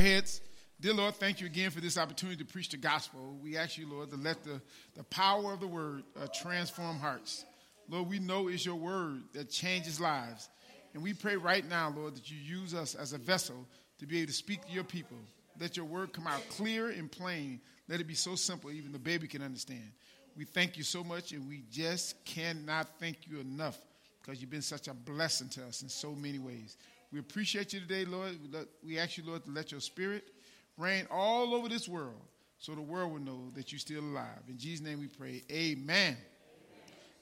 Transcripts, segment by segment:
Heads, dear Lord, thank you again for this opportunity to preach the gospel. We ask you, Lord, to let the, the power of the word uh, transform hearts. Lord, we know it's your word that changes lives. And we pray right now, Lord, that you use us as a vessel to be able to speak to your people. Let your word come out clear and plain. Let it be so simple, even the baby can understand. We thank you so much, and we just cannot thank you enough because you've been such a blessing to us in so many ways. We appreciate you today, Lord. We ask you, Lord, to let your spirit reign all over this world so the world will know that you're still alive. In Jesus' name we pray. Amen.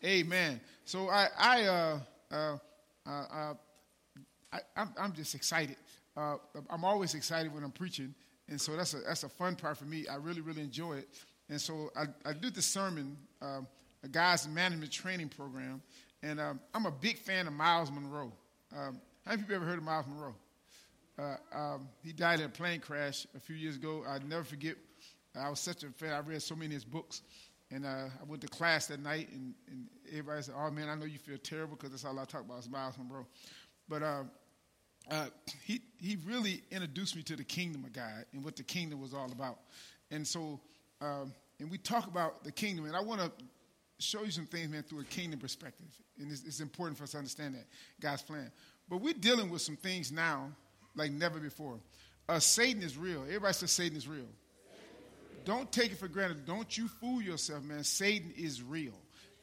Amen. Amen. So I, I, uh, uh, uh, uh I, I'm, I'm just excited. Uh, I'm always excited when I'm preaching, and so that's a that's a fun part for me. I really really enjoy it, and so I, I do the sermon, um, a guy's management training program, and um, I'm a big fan of Myles Munroe. Um, how many people ever heard of Myles Munroe? Uh, um, he died in a plane crash a few years ago. i never forget. I was such a fan. I read so many of his books. And uh, I went to class that night, and, and, everybody said, Oh, man, I know you feel terrible because that's all I talk about is Myles Munroe. But uh, uh, he, he really introduced me to the kingdom of God and what the kingdom was all about. And so, um, and we talk about the kingdom, and I want to show you some things, man, through a kingdom perspective. And it's, it's important for us to understand that, God's plan. But we're dealing with some things now like never before. Uh, Satan is real. Everybody says Satan is real. Don't take it for granted. Don't you fool yourself, man. Satan is real.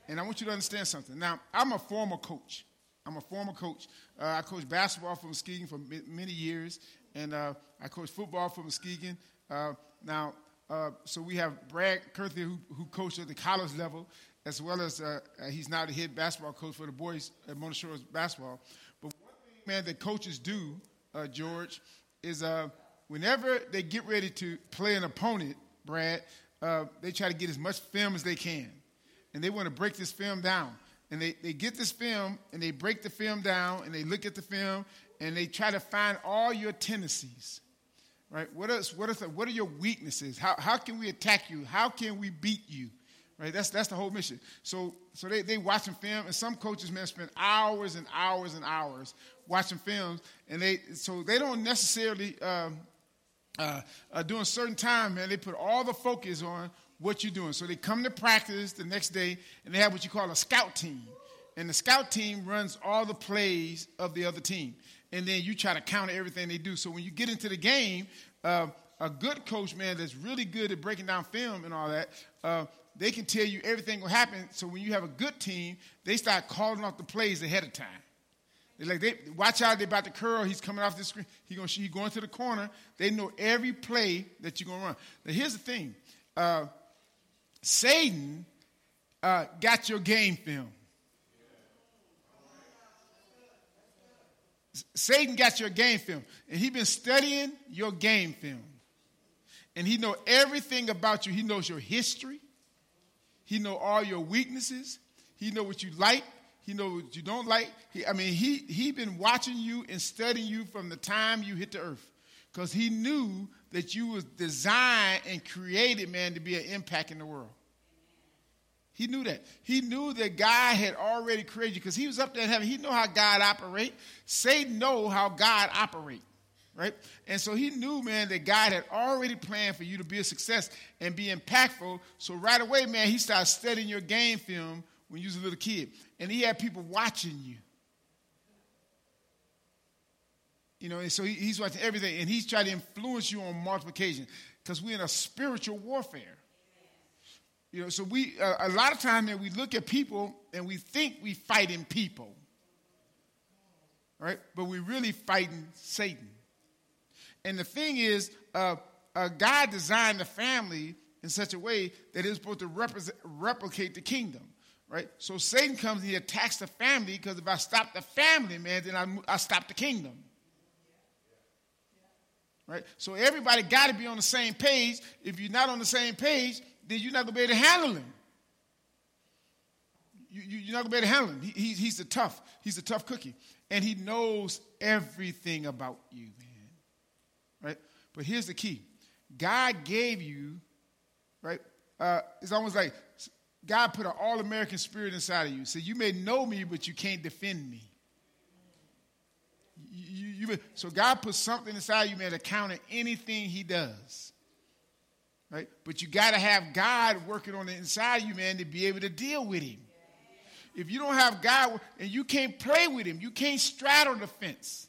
And I want you to understand something. Now, I'm a former coach. I'm a former coach. Uh, I coached basketball for Muskegon for many years, and uh, I coached football for Muskegon. Uh, now, uh, so we have Brad Kurthy, who, who coached at the college level, as well as uh, he's now the head basketball coach for the boys at Mona basketball. Man, that coaches do, uh, George, is uh, whenever they get ready to play an opponent, Brad, uh, they try to get as much film as they can. And they want to break this film down. And they, they get this film and they break the film down and they look at the film and they try to find all your tendencies. Right? What, is, what, is, what are your weaknesses? How, how can we attack you? How can we beat you? Right? That's, that's the whole mission. So, so they, they watching film, and some coaches, man, spend hours and hours and hours watching films, and they so they don't necessarily um, uh, uh, during certain time, man, they put all the focus on what you're doing. So they come to practice the next day, and they have what you call a scout team, and the scout team runs all the plays of the other team, and then you try to counter everything they do. So when you get into the game, uh, a good coach, man, that's really good at breaking down film and all that, uh, they can tell you everything will happen. So when you have a good team, they start calling off the plays ahead of time. Like, they, watch out, they're about to curl. He's coming off the screen. He's going, he going to the corner. They know every play that you're going to run. Now, here's the thing uh, Satan uh, got your game film. Satan got your game film, and he been studying your game film. And he know everything about you. He knows your history. He know all your weaknesses. He know what you like. He know what you don't like. He, I mean, he he been watching you and studying you from the time you hit the earth, because he knew that you was designed and created, man, to be an impact in the world. He knew that. He knew that God had already created you because he was up there in heaven. He know how God operate. Satan know how God operate right? And so he knew, man, that God had already planned for you to be a success and be impactful. So right away, man, he started studying your game film when you was a little kid. And he had people watching you. You know, and so he, he's watching everything, and he's trying to influence you on multiple occasions because we're in a spiritual warfare. You know, so we uh, a lot of times man, we look at people and we think we fighting people, right? But we're really fighting Satan. And the thing is, uh, uh, God designed the family in such a way that it's supposed to replicate the kingdom, right? So Satan comes and he attacks the family because if I stop the family, man, then I, I stop the kingdom. Right? So everybody got to be on the same page. If you're not on the same page, then you're not going to be able to handle him. You, are not going to be able to handle him. He, he, he's the tough. He's a tough cookie. And he knows everything about you, man right? But here's the key God gave you, right? Uh, it's almost like God put an all American spirit inside of you. So you may know me, but you can't defend me. You, you, You, so God put something inside you, man, to counter anything he does. Right? But you got to have God working on the inside of you, man, to be able to deal with him. If you don't have God and you can't play with him, you can't straddle the fence.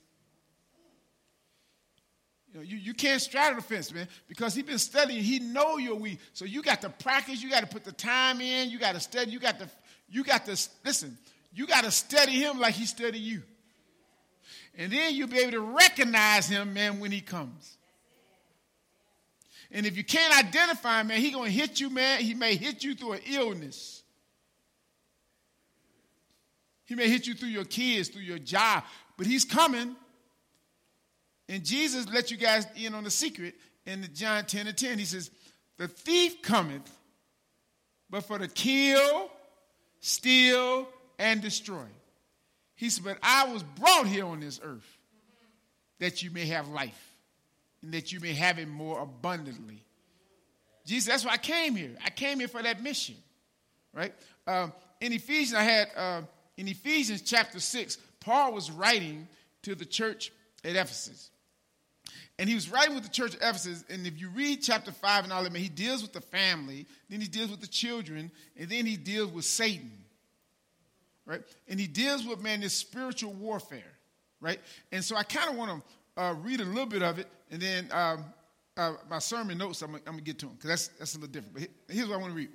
You, know, you, you can't straddle the fence, man, because he's been studying. He know you're weak. So you got to practice. You got to put the time in. You got to study. You got to, you got to, listen, you got to study him like he studied you. And then you'll be able to recognize him, man, when he comes. And if you can't identify him, man, he going to hit you, man. He may hit you through an illness. He may hit you through your kids, through your job, but he's coming. And Jesus let you guys in on the secret in the John 10 and 10. He says, The thief cometh, but for to kill, steal, and destroy. He said, But I was brought here on this earth that you may have life and that you may have it more abundantly. Jesus, that's why I came here. I came here for that mission, right? Um, in Ephesians, I had, uh, in Ephesians chapter 6, Paul was writing to the church at Ephesus. And he was writing with the church of Ephesus. And if you read chapter 5 and all that, he deals with the family, then he deals with the children, and then he deals with Satan right? And he deals with, man, this spiritual warfare, right? And so I kind of want to uh, read a little bit of it, and then um, uh, my sermon notes, I'm, I'm going to get to them, because that's, that's a little different. But here's what I want to read.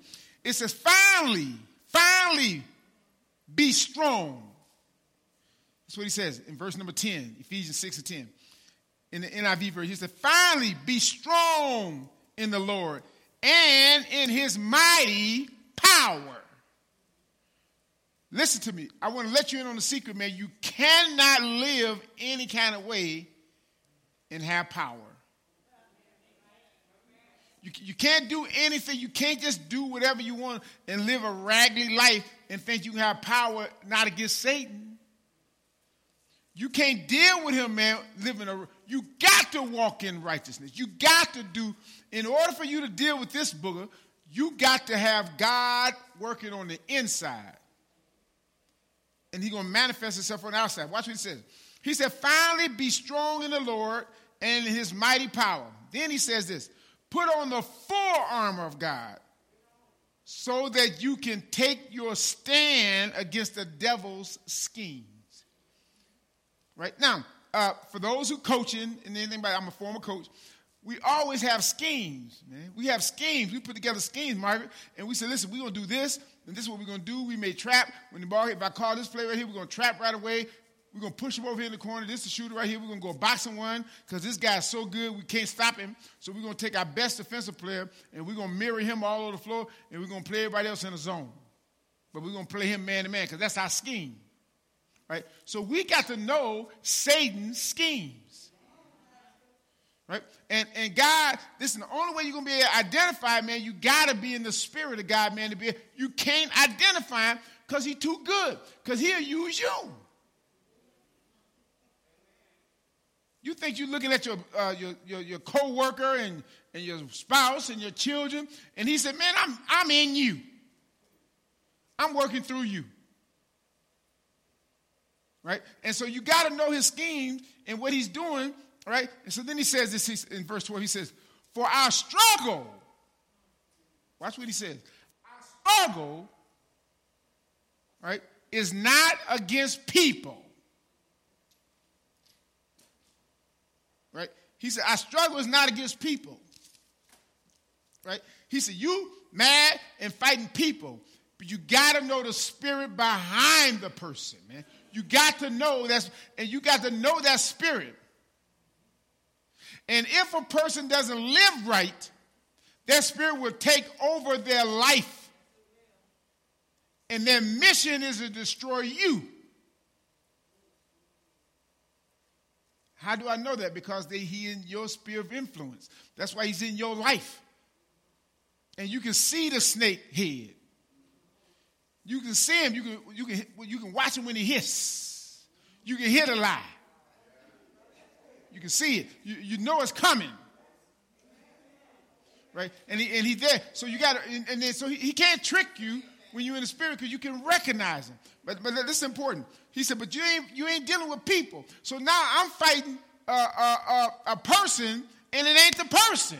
It says, finally, finally, be strong. That's what he says in verse number 10, Ephesians 6 and 10. In the NIV version, he said, finally, be strong in the Lord and in his mighty power. Listen to me. I want to let you in on the secret, man. You cannot live any kind of way and have power. You, you can't do anything. You can't just do whatever you want and live a raggedy life and think you can have power not against Satan. You can't deal with him, man, living a you got to walk in righteousness. You got to do, in order for you to deal with this booger, you got to have God working on the inside and he's going to manifest himself on the outside. Watch what he says. He said, finally be strong in the Lord and his mighty power. Then he says this put on the full armor of God so that you can take your stand against the devil's schemes. Right now, uh, for those who coaching and about, I'm a former coach. We always have schemes, man. We have schemes. We put together schemes, Margaret, and we say, listen, we're gonna do this, and this is what we're to do. We may trap. When the ball, hit. if I call this play right here, we're to trap right away. We're to push him over here in the corner. This is the shooter right here. We're to go box and one because this guy's so good we can't stop him. So we're to take our best defensive player and we're to mirror him all over the floor and we're to play everybody else in the zone. But we're to play him man to man because that's our scheme. Right? So we got to know Satan's schemes, Right? And, and God, this is the only way you're to be able to identify, man, you got to be in the spirit of God, man, to be, you can't identify him because he's too good, because he'll use you. You think you're looking at your, uh, your, your, your co-worker and, and your spouse and your children, and he said, man, I'm, I'm in you. I'm working through you. Right? And so you got to know his schemes and what he's doing Right? And so then he says this in verse 12. He says, For our struggle, watch what he says. Our struggle, right, is not against people. Right? He said, Our struggle is not against people. Right? He said, You mad and fighting people, but you got to know the spirit behind the person, man. You got to know that, and you got to know that spirit. And if a person doesn't live right, that spirit will take over their life. And their mission is to destroy you. How do I know that? Because they, he in your sphere of influence. That's why he's in your life. And you can see the snake head. You can see him. You can, you can, you can watch him when he hiss. You can hear the lie. You can see it. You, you know it's coming. Right? And he and he there. So you got and, and then so he, he can't trick you when you're in the spirit because you can recognize him. But, but this is important. He said, but you ain't, you ain't dealing with people. So now I'm fighting a, a, a, a person and it ain't the person.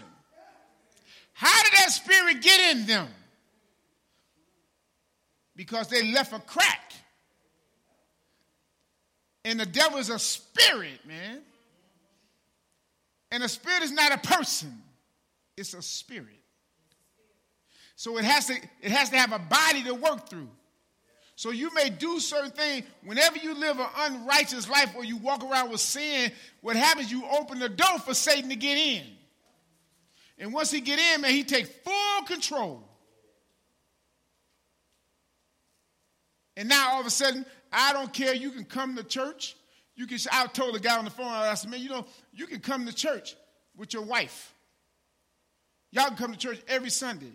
How did that spirit get in them? Because they left a crack. And the devil is a spirit, man. And a spirit is not a person, it's a spirit. So it has to, it has to have a body to work through. So you may do certain things whenever you live an unrighteous life or you walk around with sin, what happens, you open the door for Satan to get in. And once he get in, man, he take full control. And now all of a sudden, I don't care. You can come to church. You can. I told the guy on the phone. I said, man, you know, you can come to church with your wife. Y'all can come to church every Sunday.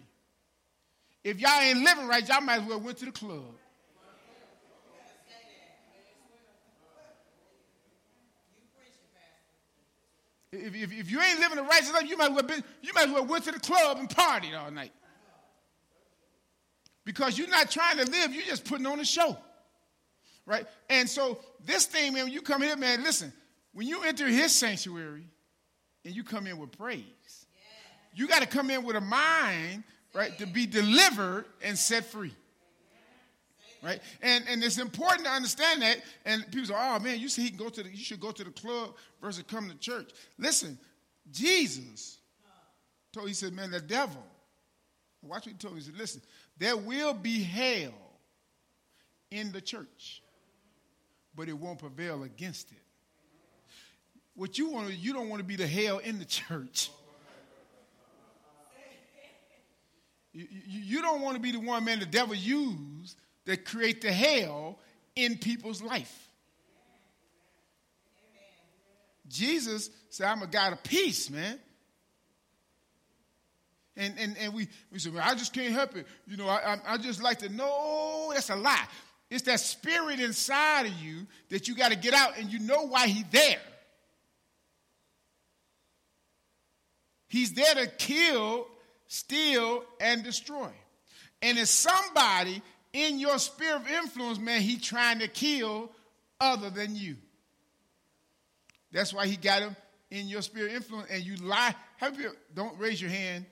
If y'all ain't living right, y'all might as well went to the club. If, if, if, you ain't living the righteous life, you might, well been, you might as well went to the club and partied all night. Because you're not trying to live, you're just putting on a show. Right? And so this thing, man, when you come here, man, listen, when you enter his sanctuary and you come in with praise, you got to come in with a mind, right, to be delivered and set free right? And and it's important to understand that. And people say, "Oh man, you see, he can go to the, you should go to the club versus come to church." Listen, Jesus told he said, "Man, the devil." Watch what he told me. He said, "Listen, there will be hell in the church, but it won't prevail against it." What you want, you don't want to be the hell in the church. You, you, you, don't want to be the one, man, the devil used that create the hell in people's life. Jesus said, I'm a God of peace, man. And, and, and we, we said, well, I just can't help it. You know, I, I, I just like to know oh, that's a lie. It's that spirit inside of you that you got to get out and you know why he's there. He's there to kill, steal, and destroy. And it's somebody in your sphere of influence, man, he trying to kill other than you. That's why he got him in your sphere of influence, and you lie. Don't raise your hand.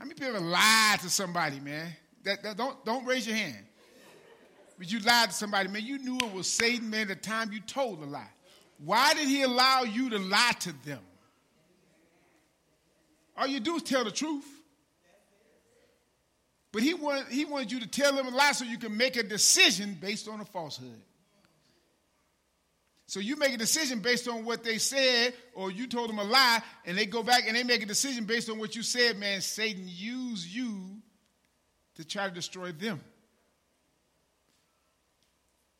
How many people lie to somebody, man? That, that, don't, don't raise your hand. But you lied to somebody, man. You knew it was Satan, man, the time you told the lie. Why did he allow you to lie to them? All you do is tell the truth. But he wanted, he wanted you to tell them a lie so you can make a decision based on a falsehood. So you make a decision based on what they said, or you told them a lie, and they go back and they make a decision based on what you said, man. Satan used you to try to destroy them.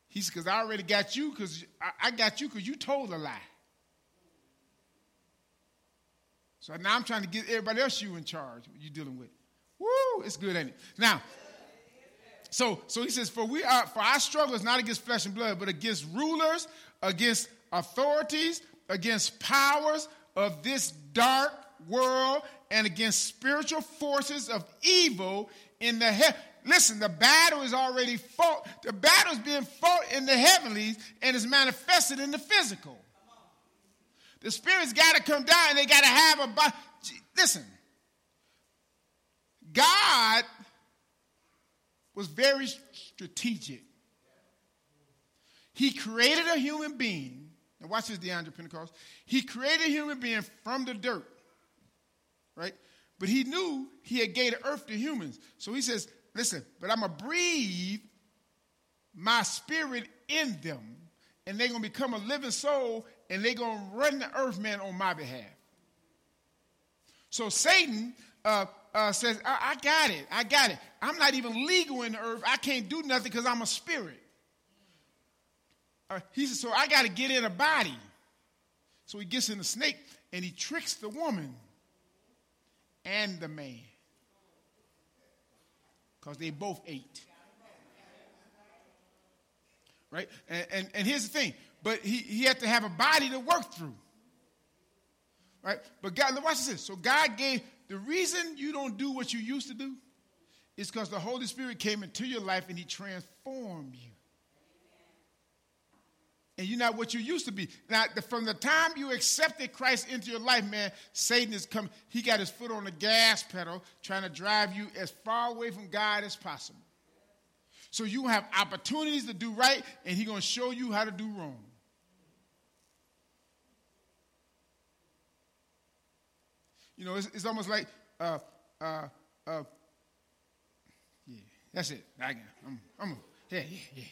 He said, because I already got you, because I, got you because you told a lie. So now I'm trying to get everybody else you in charge, you dealing with. Woo, it's good, ain't it? Now, so so he says, for we are for our struggle is not against flesh and blood, but against rulers, against authorities, against powers of this dark world, and against spiritual forces of evil in the heaven. Listen, the battle is already fought. The battle is being fought in the heavenlies and is manifested in the physical. The spirits got to come down and they got to have a body. Listen, God was very strategic. He created a human being. Now, watch this, DeAndre Pentecost. He created a human being from the dirt, right? But he knew he had gave the earth to humans. So he says, listen, but I'm going to breathe my spirit in them, and they're going to become a living soul, and they're going to run the earth, man, on my behalf. So Satan uh, uh, says, I-, I got it. I got it. I'm not even legal in the earth. I can't do nothing because I'm a spirit. Uh, he says, So I got to get in a body. So he gets in the snake and he tricks the woman and the man because they both ate. Right? And, and, and here's the thing, but he, he had to have a body to work through. Right? But God, watch this. So God gave the reason you don't do what you used to do is because the Holy Spirit came into your life and He transformed you. And you're not what you used to be. Now, from the time you accepted Christ into your life, man, Satan is coming. He got his foot on the gas pedal, trying to drive you as far away from God as possible. So you have opportunities to do right, and he's going to show you how to do wrong. You know, it's, it's almost like, uh, uh, uh, yeah, that's it. I'm, I'm, yeah, yeah, yeah.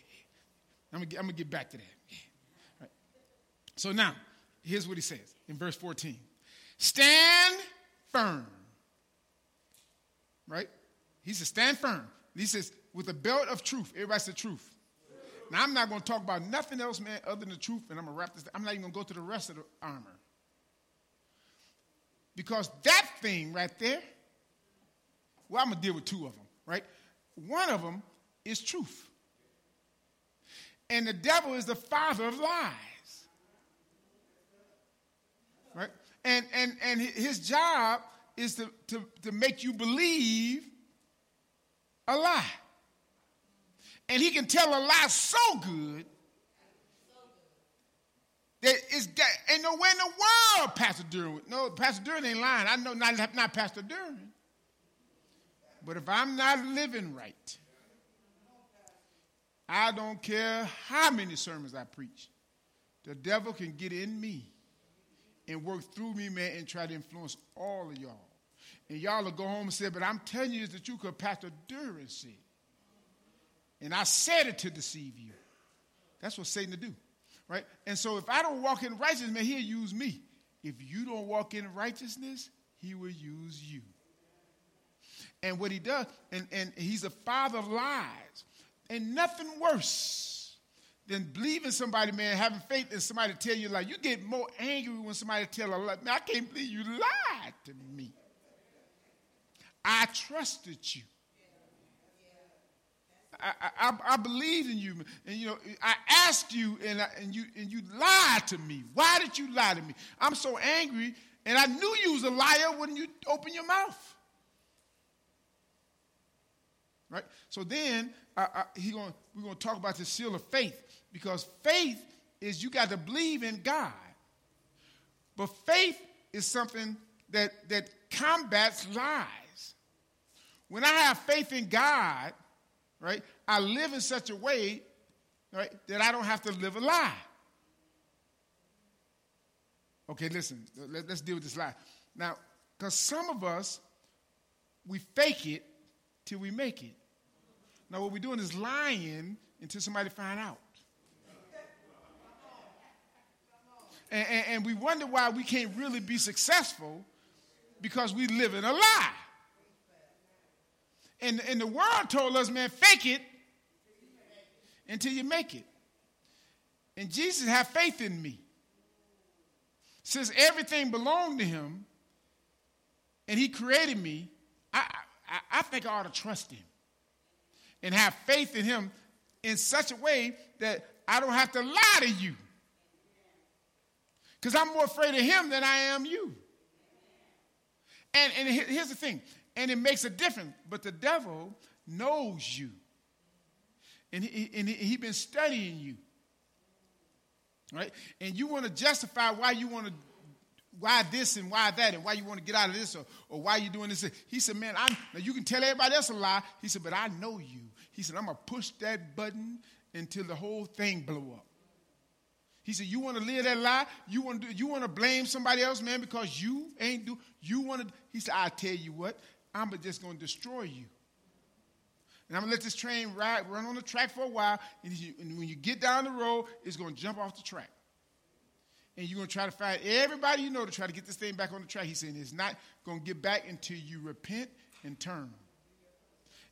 I'm gonna, I'm gonna get back to that. Yeah. Right. So now, here's what he says in verse 14: Stand firm. Right? He says, Stand firm. He says, with a belt of truth. Everybody said truth. Now, I'm not to talk about nothing else, man, other than the truth, and I'm to wrap this. I'm not even to go to the rest of the armor. Because that thing right there, well, I'm going to deal with two of them, right? One of them is truth. And the devil is the father of lies. Right? And, and, and his job is to, to, to make you believe a lie. And he can tell a lie so good that it's got, ain't nowhere in the world Pastor Duran. No, Pastor Duran ain't lying. I know not, not Pastor Duran. But if I'm not living right, I don't care how many sermons I preach, the devil can get in me and work through me, man, and try to influence all of y'all. And y'all will go home and say, but I'm telling you the truth because Pastor Duran said. And I said it to deceive you. That's what Satan to do, right? And so if I don't walk in righteousness, man, he'll use me. If you don't walk in righteousness, he will use you. And what he does, and, and he's a father of lies. And nothing worse than believing somebody, man, having faith in somebody tell you a lie. you get more angry when somebody tell a lie. Man, I can't believe you lied to me. I trusted you. I, I, I believed in you, and you know I asked you, and, I, and you and you lied to me. Why did you lie to me? I'm so angry, and I knew you was a liar when you opened your mouth. Right. So then he going we're going to talk about the seal of faith because faith is you got to believe in God, but faith is something that that combats lies. When I have faith in God right? I live in such a way, right, that I don't have to live a lie. Okay, listen, let, us deal with this lie. Now, because some of us, we fake it till we make it. Now, what we're doing is lying until somebody find out. And, and, and we wonder why we can't really be successful because we live in a lie. And, and the world told us, man, fake it until you make it. And Jesus have faith in me. Since everything belonged to him and he created me, I, I, I think I ought to trust him and have faith in him in such a way that I don't have to lie to you. Because I'm more afraid of him than I am you. And, and here's the thing and it makes a difference. But the devil knows you. And he, he been studying you. Right? And you want to justify why you want to, why this and why that, and why you want to get out of this, or, or why you doing this. He said, Man, I now you can tell everybody else a lie. He said, But I know you. He said, I'm to push that button until the whole thing blow up. He said, "You want to live that lie? You want to you want to blame somebody else, man, because you ain't do. You want to." He said, "I tell you what. I'm just going to destroy you. And I'm going to let this train ride, run on the track for a while. And, you, and, when you get down the road, it's going to jump off the track. And you're going to try to find everybody you know to try to get this thing back on the track. He's saying it's not going to get back until you repent and turn.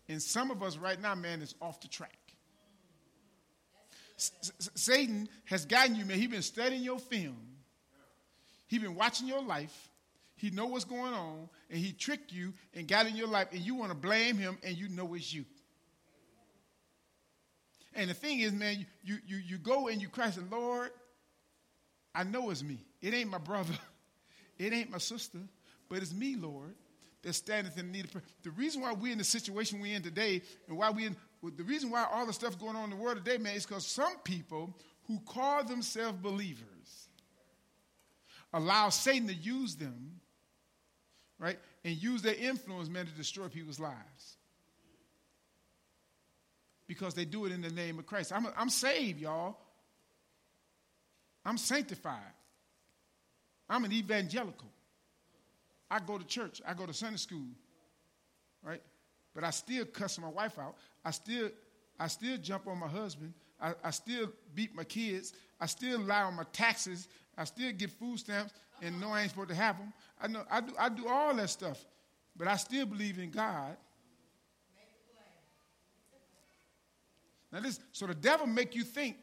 And some of us right now, man, is off the track. Satan has gotten you, man. He's been studying your film. He's been watching your life. He know what's going on, and he tricked you and got in your life, and you want to blame him, and you know it's you. And the thing is, man, you, you, you go and you cry and Lord, I know it's me. It ain't my brother. It ain't my sister, but it's me, Lord. that standeth in need of prayer. The reason why we're in the situation we're in today, and why we in, the reason why all the stuff going on in the world today, man, is because some people who call themselves believers allow Satan to use them, right, and use their influence, man, to destroy people's lives. Because they do it in the name of Christ. I'm, I'm saved, y'all. I'm sanctified. I'm an evangelical. I go to church. I go to Sunday school. Right? But I still cuss my wife out. I still, I still jump on my husband. I, I still beat my kids. I still lie on my taxes. I still get food stamps and know I ain't supposed to have them. I know I do, I do all that stuff. But I still believe in God. Now this, so the devil make you think,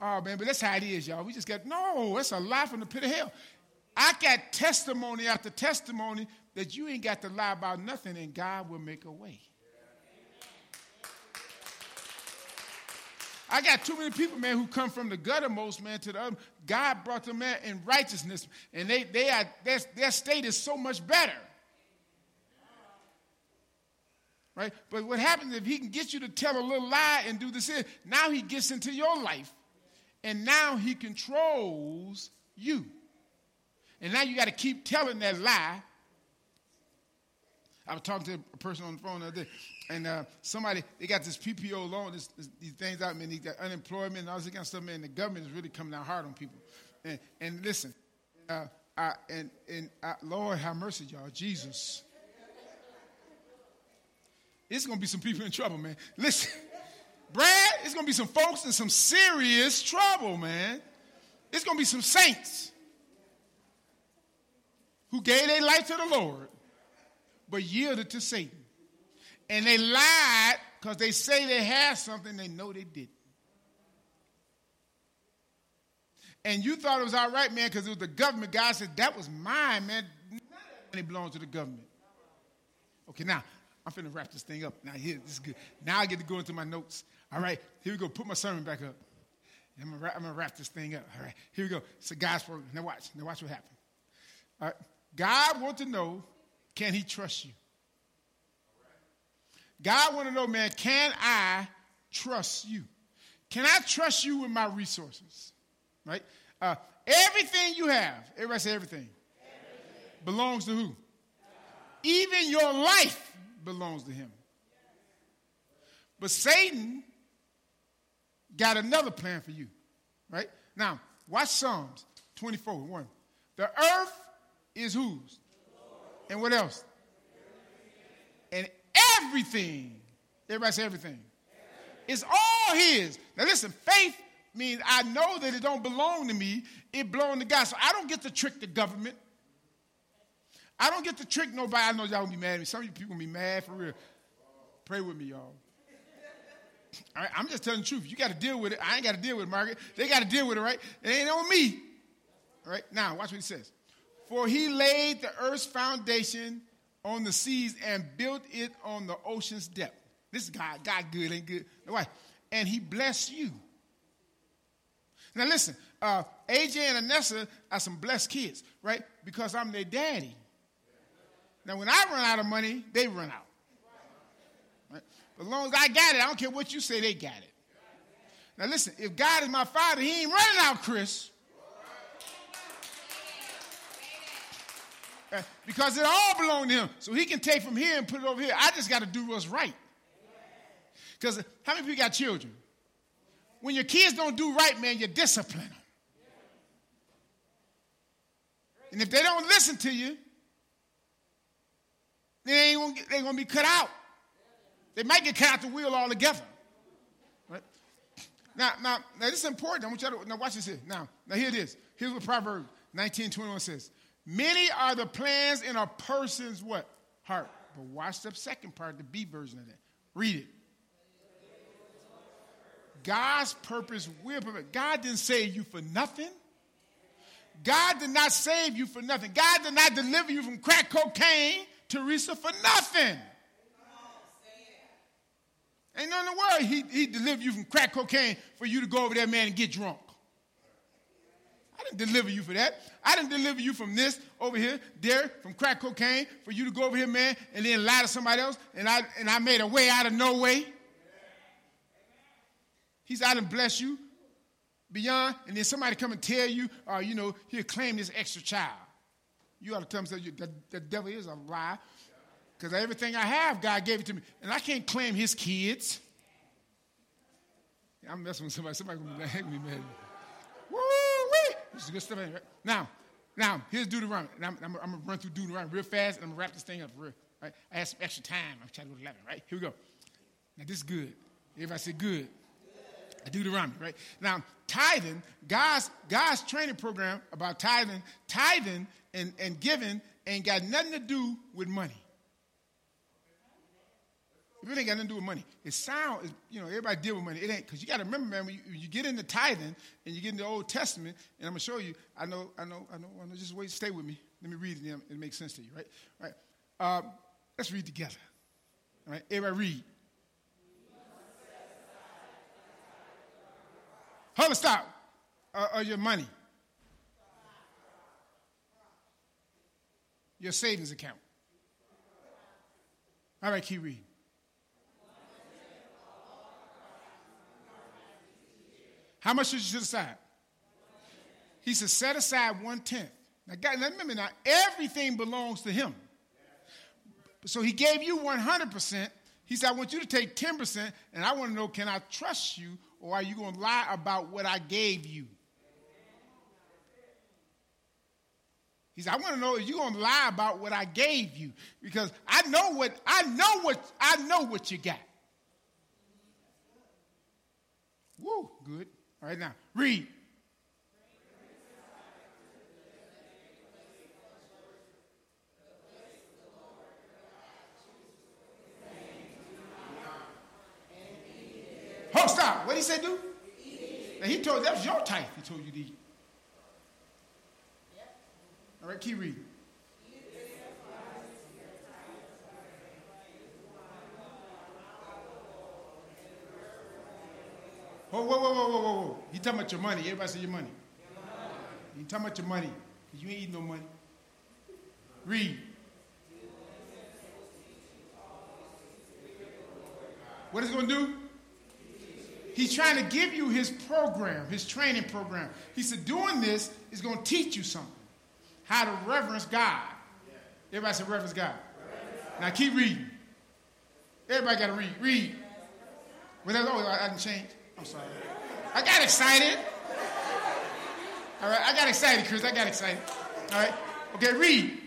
oh man, but that's how it is, y'all. We just got no, that's a lie from the pit of hell. I got testimony after testimony that you ain't got to lie about nothing and God will make a way. I got too many people, man, who come from the guttermost, man, to the other. God brought them, man, in righteousness, and they, they are, their, their state is so much better. Right? But what happens if he can get you to tell a little lie and do this? Now he gets into your life, and now he controls you. And now you got to keep telling that lie. I was talking to a person on the phone the other day, and uh, somebody, they got this PPO loan, this, this, these things out, man, they got unemployment and all this kind of stuff, man. The government is really coming down hard on people. And, and listen, uh, I, and, and I, Lord have mercy, y'all, Jesus. It's going to be some people in trouble, man. Listen, Brad, it's going to be some folks in some serious trouble, man. It's going to be some saints who gave their life to the Lord, but yielded to Satan. And they lied because they say they had something they know they didn't. And you thought it was all right, man, because it was the government. God said, that was mine, man. None of belongs to the government. Okay, now, I'm finna wrap this thing up. Now, here, this is good. Now I get to go into my notes. All right, here we go. Put my sermon back up. I'm gonna, wrap, I'm gonna wrap this thing up. All right, here we go. It's a God's. Now watch. Now watch what happens. All right. God wants to know, can he trust you? God want to know, man, can I trust you? Can I trust you with my resources? Right? Uh, everything you have, everybody say everything, everything. belongs to who? God. Even your life belongs to him. But Satan got another plan for you. Right? Now, watch Psalms 24 1. The earth is whose? And what else? Everything. Everybody say everything. It's all his. Now listen, faith means I know that it don't belong to me. It belongs to God. So I don't get to trick the government. I don't get to trick nobody. I know y'all gonna be mad at me. Some of you people gonna be mad for real. Pray with me, y'all. All right, I'm just telling the truth. You got to deal with it. I ain't got to deal with it, Margaret. They got to deal with it, right? It ain't on me. All right, now watch what he says. For he laid the earth's foundation on the seas and built it on the ocean's depth. This God, God good, ain't good. Why? And he blessed you. Now listen, uh, AJ and Anessa are some blessed kids, right? Because I'm their daddy. Now when I run out of money, they run out. Right? As long as I got it, I don't care what you say, they got it. Now listen, if God is my father, he ain't running out, Chris. Because it all belongs to him. So he can take from here and put it over here. I just got to do what's right. Because how many people got children? When your kids don't do right, man, you discipline them. And if they don't listen to you, they ain't gonna, get, they gonna be cut out. They might get cut out the wheel altogether. Right? Now, now, now this is important. I want you to now watch this here. Now, now here it is. Here's what Proverbs 19:21 says. Many are the plans in a person's what? Heart. But watch the second part, the B version of that. Read it. God's purpose will prevail. God didn't save you for nothing. God did not save you for nothing. God did not deliver you from crack cocaine, Teresa, for nothing. Ain't no in the world he, he delivered you from crack cocaine for you to go over there, man, and get drunk. I didn't deliver you for that. I didn't deliver you from this over here, there, from crack cocaine, for you to go over here, man, and then lie to somebody else, and I and I made a way out of no way. He said, I didn't bless you beyond, and then somebody come and tell you, uh, you know, he'll claim this extra child. You ought to tell him that the, devil is a lie. Because everything I have, God gave it to me. And I can't claim his kids. I'm messing with somebody. Somebody gonna be me, man. This is good stuff. Right? Now, now here's Deuteronomy. And I'm, I'm, I'm, gonna run through Deuteronomy real fast, and I'm gonna wrap this thing up real. Right? I have some extra time. I'm trying to go to 11. Right? Here we go. Now this is good. Everybody say good. Deuteronomy, right? Now, tithing, God's God's training program about tithing, tithing and, and giving ain't got nothing to do with money. It ain't got nothing to do with money. It sound, you know, everybody deal with money. It ain't because you got to remember, man. When you, when you, get into tithing and you get into the Old Testament, and I'm gonna show you. I know, I know, I know. I know. Just wait, stay with me. Let me read it. And it makes sense to you, right? Right. Um, let's read together. All right. Everybody read. Hold on, stop. Uh, or your money. Your savings account. All right, keep reading. How much should you set aside? He said, set aside one tenth. Now, God, now remember now, everything belongs to him. So he gave you 100%. He said, I want you to take 10%, and I want to know, can I trust you, or are you going to lie about what I gave you? He said, I want to know if you're going to lie about what I gave you. Because I know what, I know what, I know what you got. Woo, good. All right, now, read. Oh, stop. What he say do? And he told that was your type. He told you to eat. All right, keep reading. Whoa, whoa, whoa, whoa, whoa, whoa, whoa. You talking about your money. Everybody say your money. You talking about your money. You ain't eating no money. Read. What is going to do? He's trying to give you his program, his training program. He said, doing this is going to teach you something. How to reverence God. Everybody say reverence God. Now keep reading. Everybody got to read. Read. Well, that's, oh, I, I didn't change. I'm sorry. I got excited. All right, I got excited, Chris. I got excited. All right. Okay, read.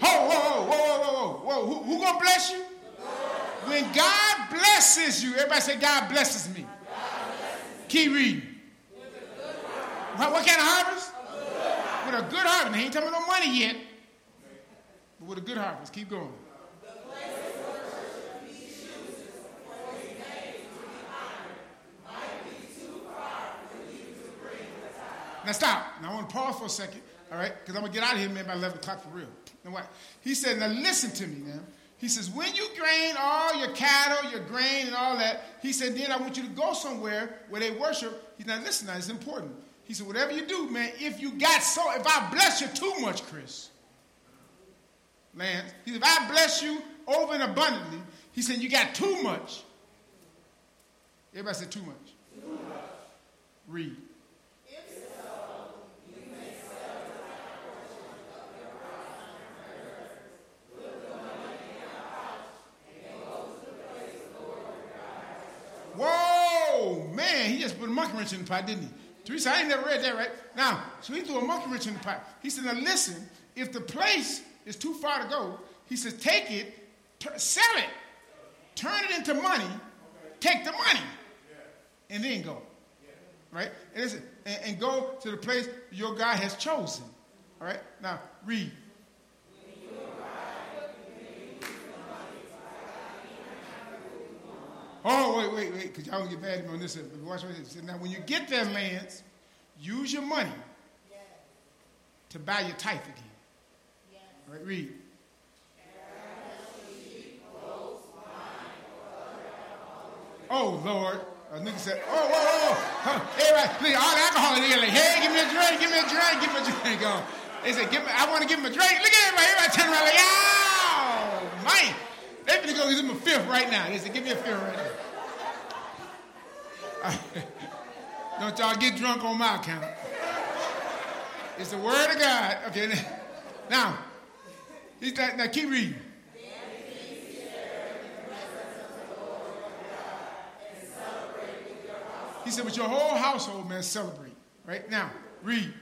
Whoa, whoa, whoa, whoa, whoa, whoa, whoa. Who, who gonna bless you? When God blesses you, everybody say, God blesses me. Keep reading. What, what, kind of harvest? With a good harvest. Now, ain't talking about no money yet. But with a good harvest. Keep going. Now stop. Now I want to pause for a second, all right? Because I'm going to get out of here, man, by 11 o'clock for real. Now what? He said, now listen to me now. He says, when you grain all your cattle, your grain, and all that, he said, then I want you to go somewhere where they worship. He said, now listen, now, it's important. He said, whatever you do, man, if you got so, if I bless you too much, Chris, Lance, he said, if I bless you over and abundantly, he said, you got too much. Everybody said too much. Too much. Read. Whoa, man, he just put a monkey wrench in the pot, didn't he? Teresa, I ain't never read that, right? Now, so he threw a monkey wrench in the pot. He said, now listen, if the place is too far to go, he says, take it, t- sell it, turn it into money, take the money, and then go. Right? And, and, and go to the place your God has chosen. All right? Now, read. Oh, wait, wait, wait, because y'all don't get mad at me on this. Watch what says. Now, when you get there, lands, use your money yes. to buy your tithe again. Yes. Read. Oh, Lord. A nigga said, oh, whoa, whoa, whoa. Everybody, look, all the alcohol in here, like, hey, give me a drink, give me a drink, give me a drink. Oh. They said, give me, I want to give him a drink. Look at everybody, everybody turn around like, oh, man. Go give him a fifth right now. They said, give me a fifth right now. Don't y'all get drunk on my account. It's the word of God. Okay, now, he's like, now keep reading. He said, with your whole household, man, celebrate. Right now, read.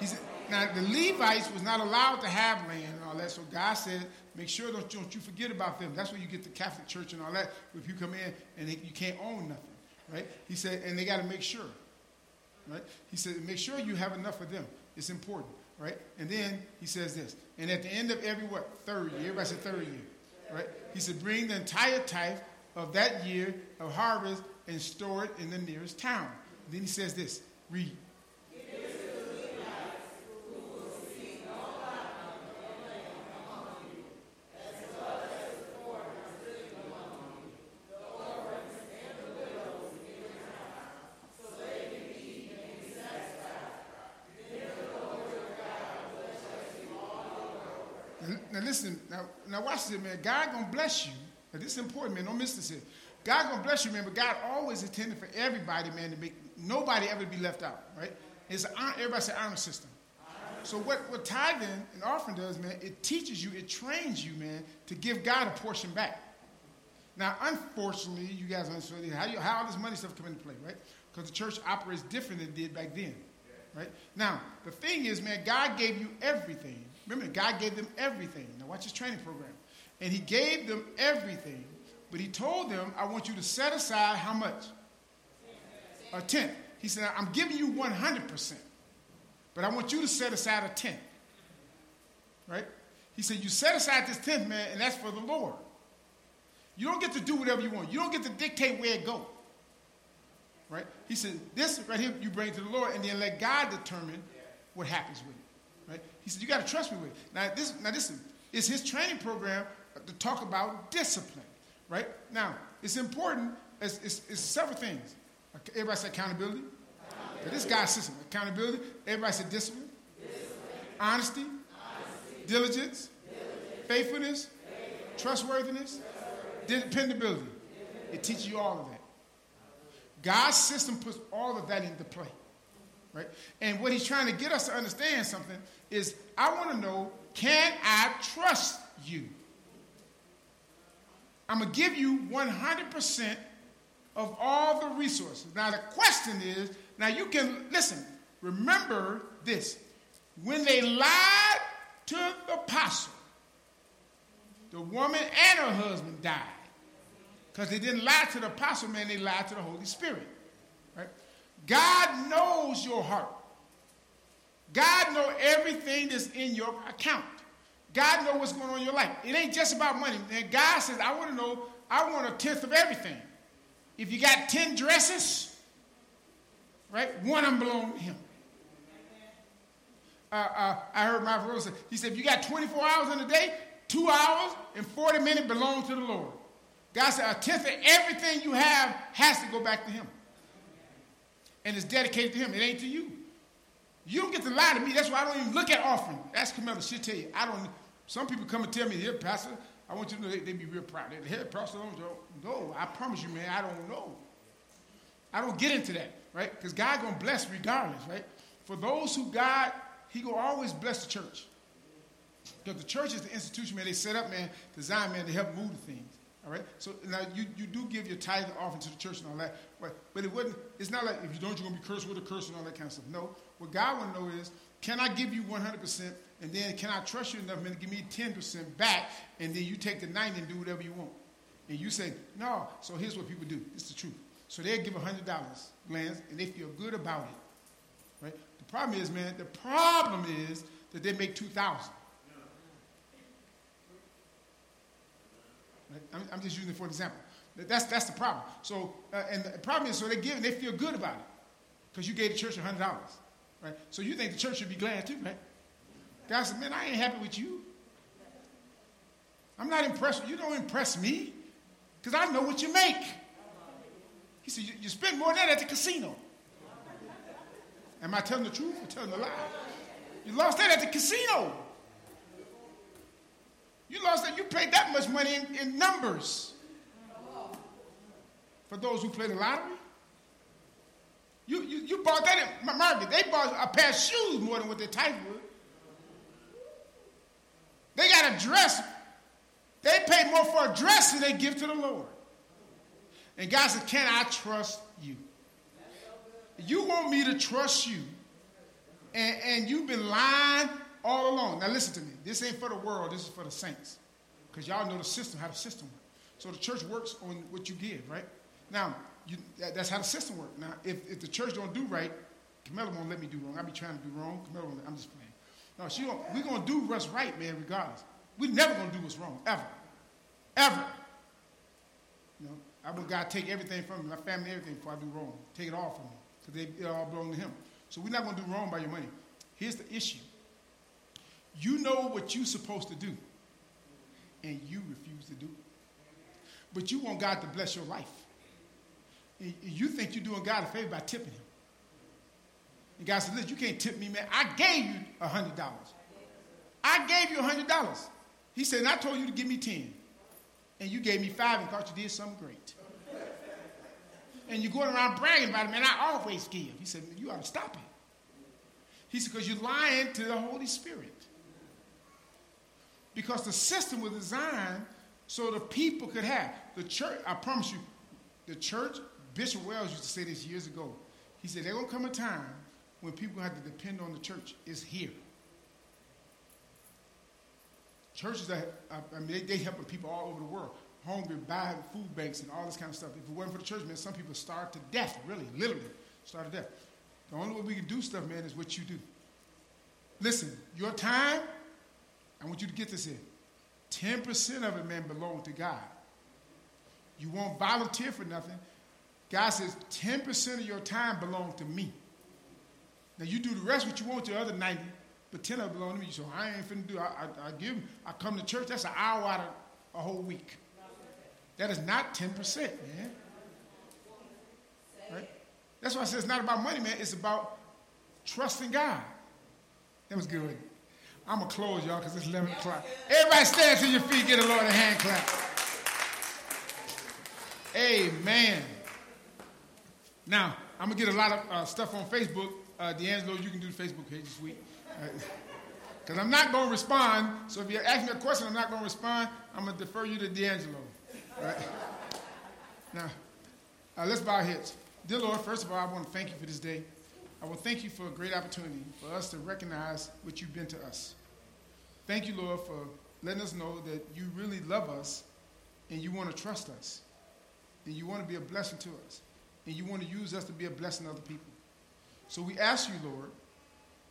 He said, now the Levites was not allowed to have land and all that, so God said, make sure don't, don't you forget about them. That's where you get the Catholic Church and all that. If you come in and they, you can't own nothing, right? He said, and they got to make sure, right? He said, make sure you have enough of them. It's important, right? And then he says this, and at the end of every what third year, everybody said third year, right? He said, bring the entire tithe of that year of harvest and store it in the nearest town. Then he says this, read. Now listen, now, now watch this, man. God gonna bless you. Now this is important, man. Don't miss this here. God gonna bless you, man, but God always intended for everybody, man, to make nobody ever be left out, right? It's an, everybody say honor system. So what, what tithing and offering does, man, it teaches you, it trains you, man, to give God a portion back. Now, unfortunately, you guys understand how, you, how all this money stuff come into play, right? Because the church operates different than it did back then, right? Now, the thing is, man, God gave you everything. Remember, God gave them everything. Now, watch his training program. And he gave them everything, but he told them, I want you to set aside how much? A tenth. He said, I'm giving you 100%, but I want you to set aside a tenth. Right? He said, You set aside this tenth, man, and that's for the Lord. You don't get to do whatever you want. You don't get to dictate where it goes. Right? He said, This right here you bring to the Lord, and then let God determine what happens with it. Right? He said, You got to trust me with it. Now, this, now listen, it's his training program to talk about discipline. Right? Now, it's important, it's, it's, it's several things. Everybody say accountability. accountability. This guy's system. Accountability. Everybody said discipline. discipline. Honesty. Honesty. Diligence. Diligence. Faithfulness. Faithfulness. Trustworthiness. Trustworthiness. Dependability. It teaches you all of that. God's system puts all of that into play. Right? And what he's trying to get us to understand something is I want to know can I trust you? I'm going to give you 100% of all the resources. Now, the question is now you can listen, remember this. When they lied to the apostle, the woman and her husband died. Because they didn't lie to the apostle, man, they lied to the Holy Spirit. God knows your heart. God knows everything that's in your account. God knows what's going on in your life. It ain't just about money. And God says, I want to know, I want a tenth of everything. If you got 10 dresses, right, one of them belong to him. Uh, uh, I heard my brother say, he said, if you got 24 hours in a day, two hours and 40 minutes belong to the Lord. God said, a tenth of everything you have has to go back to him. And it's dedicated to him. It ain't to you. You don't get to lie to me. That's why I don't even look at offering. Ask Camilla. She'll tell you. I don't. Some people come and tell me, here, Pastor, I want you to know they, they be real proud. They head Pastor, don't, no, I promise you, man, I don't know. I don't get into that, right? Because God gonna bless regardless, right? For those who God, He gonna always bless the church. Because the church is the institution, man, they set up, man, designed, man, to help move the things. All right? So now you, you do give your tithe offering to the church and all that, but, but it wouldn't, it's not like if you don't, you're gonna be cursed with a curse and all that kind of stuff. No. What God wanna know is, can I give you 100%? And then can I trust you enough man, to give me 10% back? And then you take the 90 and do whatever you want. And you say, no. So here's what people do. It's the truth. So they give $100, Lance, and they feel good about it. Right? The problem is, man, the problem is that they make 2000 I'm, I'm, just using it for an example. That's, that's the problem. So, uh, and the problem is, so they give and they feel good about it because you gave the church $100. Right? So you think the church should be glad too, right? God said, man, I ain't happy with you. I'm not impressed. You don't impress me because I know what you make. He said, you, you spend more than that at the casino. Am I telling the truth or telling a lie? You lost that at the casino. You lost that. You paid that much money in, in numbers. For those who play the lottery. You, you, you bought that in market. They bought a pair of shoes more than what their type would. They got a dress. They pay more for a dress than they give to the Lord. And God said, Can I trust you? You want me to trust you. And, and you've been lying all along. Now listen to me. This ain't for the world, this is for the saints. Because y'all know the system, how the system works. So the church works on what you give, right? Now, you, that, that's how the system works. Now, if, if the church don't do right, Camilla won't let me do wrong. I be trying to do wrong. Camilla won't, I'm just playing. No, she don't, we're going to do what's right, man, regardless. We're never going to do what's wrong, ever. Ever. You know, I want God take everything from me, my family, everything, before I do wrong. Take it all from me, because it all belong to Him. So we're not going to do wrong by your money. Here's the issue. You know what you're supposed to do, and you refuse to do it. But you want God to bless your life. And You think you're doing God a favor by tipping him. And God said, listen, you can't tip me, man. I gave you $100. I gave you $100. He said, and I told you to give me 10. And you gave me five and thought you did something great. And you're going around bragging about it, man, I always give. He said, you ought to stop it. He said, because you're lying to the Holy Spirit. Because the system was designed so the people could have. The church, I promise you, the church Bishop Wells used to say this years ago. He said, There's going to come a time when people have to depend on the church. It's here. Churches that, I mean, they, they helping people all over the world. Hungry, buying food banks and all this kind of stuff. If it wasn't for the church, man, some people starve to death, really, literally, starve to death. The only way we can do stuff, man, is what you do. Listen, your time, I want you to get this in. 10% of it, man, belong to God. You won't volunteer for nothing. God says 10% of your time belongs to me. Now you do the rest what you want the other 90, but 10 of it belong to me. So I ain't finna do I, I, I give I come to church, that's an hour out of a whole week. That is not 10%, man. Right? That's why I say it's not about money, man. It's about trusting God. That was good. I'm going to close, y'all, because it's 11 o'clock. Everybody stand to your feet. Get a Lord a hand clap. Amen. Now, I'm going to get a lot of uh, stuff on Facebook. Uh, D'Angelo, you can do the Facebook page this week. Because uh, I'm not going to respond. So if you ask me a question, I'm not going to respond. I'm going to defer you to D'Angelo. Right? now, uh, let's bow our heads. Dear Lord, first of all, I want to thank you for this day. I will thank you for a great opportunity for us to recognize what you've been to us. Thank you, Lord, for letting us know that you really love us and you want to trust us and you want to be a blessing to us and you want to use us to be a blessing to other people. So we ask you, Lord,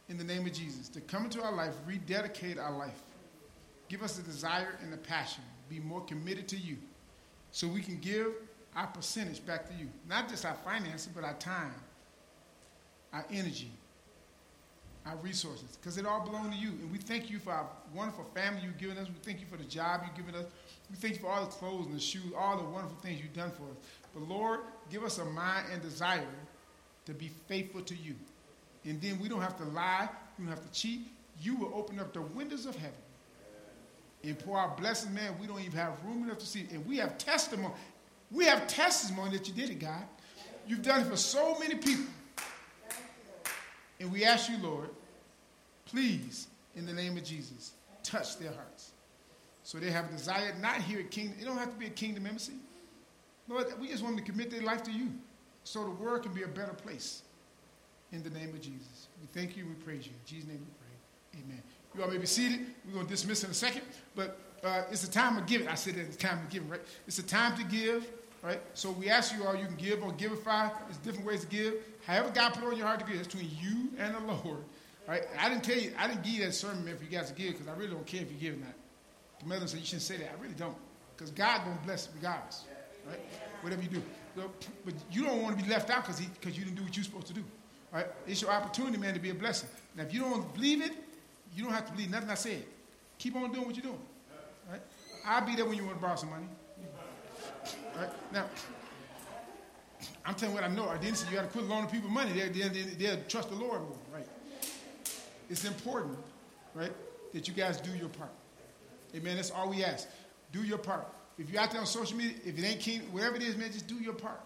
in the name of Jesus, to come into our life, rededicate our life. Give us the desire and the passion, be more committed to you, so we can give our percentage back to you. Not just our finances, but our time, our energy, our resources, because it all belongs to you. And we thank you for our wonderful family you've given us. We thank you for the job you've given us. We thank you for all the clothes and the shoes, all the wonderful things you've done for us. But Lord, give us a mind and desire to be faithful to you. And then we don't have to lie, we don't have to cheat. You will open up the windows of heaven and pour our blessings, man. We don't even have room enough to see. And we have testimony. We have testimony that you did it, God. You've done it for so many people. And we ask you, Lord, please, in the name of Jesus, touch their hearts. So they have a desire not here at Kingdom. It don't have to be a kingdom embassy. Lord, we just want them to commit their life to you so the world can be a better place. In the name of Jesus. We thank you we praise you. In Jesus' name we pray. Amen. You all may be seated. We're going to dismiss in a second. But uh, it's a time of giving. I said it's time of giving, right? It's a time to give, right? So we ask you all, you can give on Givelify. There's different ways to give. However God put on your heart to give, it's between you and the Lord. Right? I didn't tell you, I didn't give you that sermon for you guys to give because I really don't care if you give or not. The mother said you shouldn't say that. I really don't. Because God going to bless it regardless. Right? Whatever you do. But you don't want to be left out because because you didn't do what you're supposed to do. Right? It's your opportunity, man, to be a blessing. Now, if you don't believe it, you don't have to believe nothing I said. Keep on doing what you're doing. Right? I'll be there when you want to borrow some money. Right? Now, I'm telling you what I know. I didn't say you got to quit loaning people money. They'll, they'll, they'll trust the Lord more, right? It's important, right, that you guys do your part. Amen. That's all we ask. Do your part. If you're out there on social media, if it ain't king, whatever it is, man, just do your part.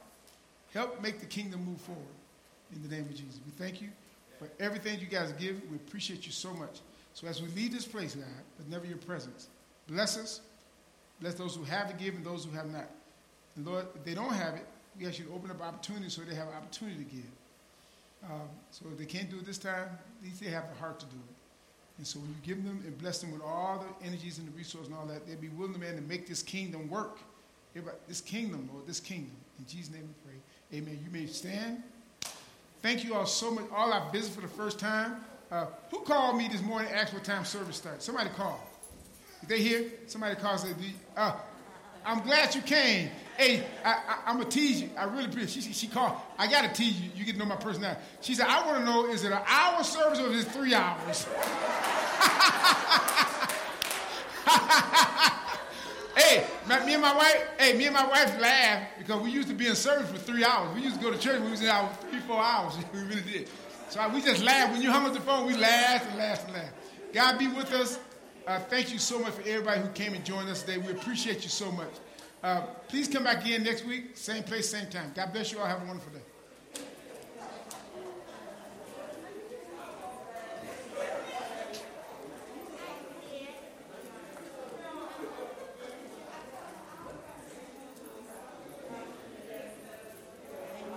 Help make the kingdom move forward. In the name of Jesus. We thank you for everything you guys give. We appreciate you so much. So as we leave this place, God, but never your presence, bless us. Bless those who have to give and those who have not. And Lord, if they don't have it, we actually open up opportunities so they have an opportunity to give. Um, so if they can't do it this time, at least they have the heart to do it. And so when you give them and bless them with all the energies and the resources and all that, they'll be willing, man, to make this kingdom work. Everybody, this kingdom, Lord, this kingdom. In Jesus' name we pray. Amen. You may stand. Thank you all so much. All our visit for the first time. Uh, who called me this morning asked what time service starts? Somebody called. They here? Somebody calls. Uh, I'm glad you came. Hey, I, am going to tease you. I really appreciate she, she called. I got to tease you. You get to know my personality. She said, I want to know, is it an hour service or is it three hours? hey, my, me and my wife, hey, me and my wife laugh because we used to be in service for three hours. We used to go to church, we was in our three, four hours. we really did. So we just laugh. When you hung up the phone, we laugh and laugh and laugh. God be with us. Uh, thank you so much for everybody who came and joined us today. We appreciate you so much. Uh, please come back again next week, same place, same time. God bless you all. Have a wonderful day.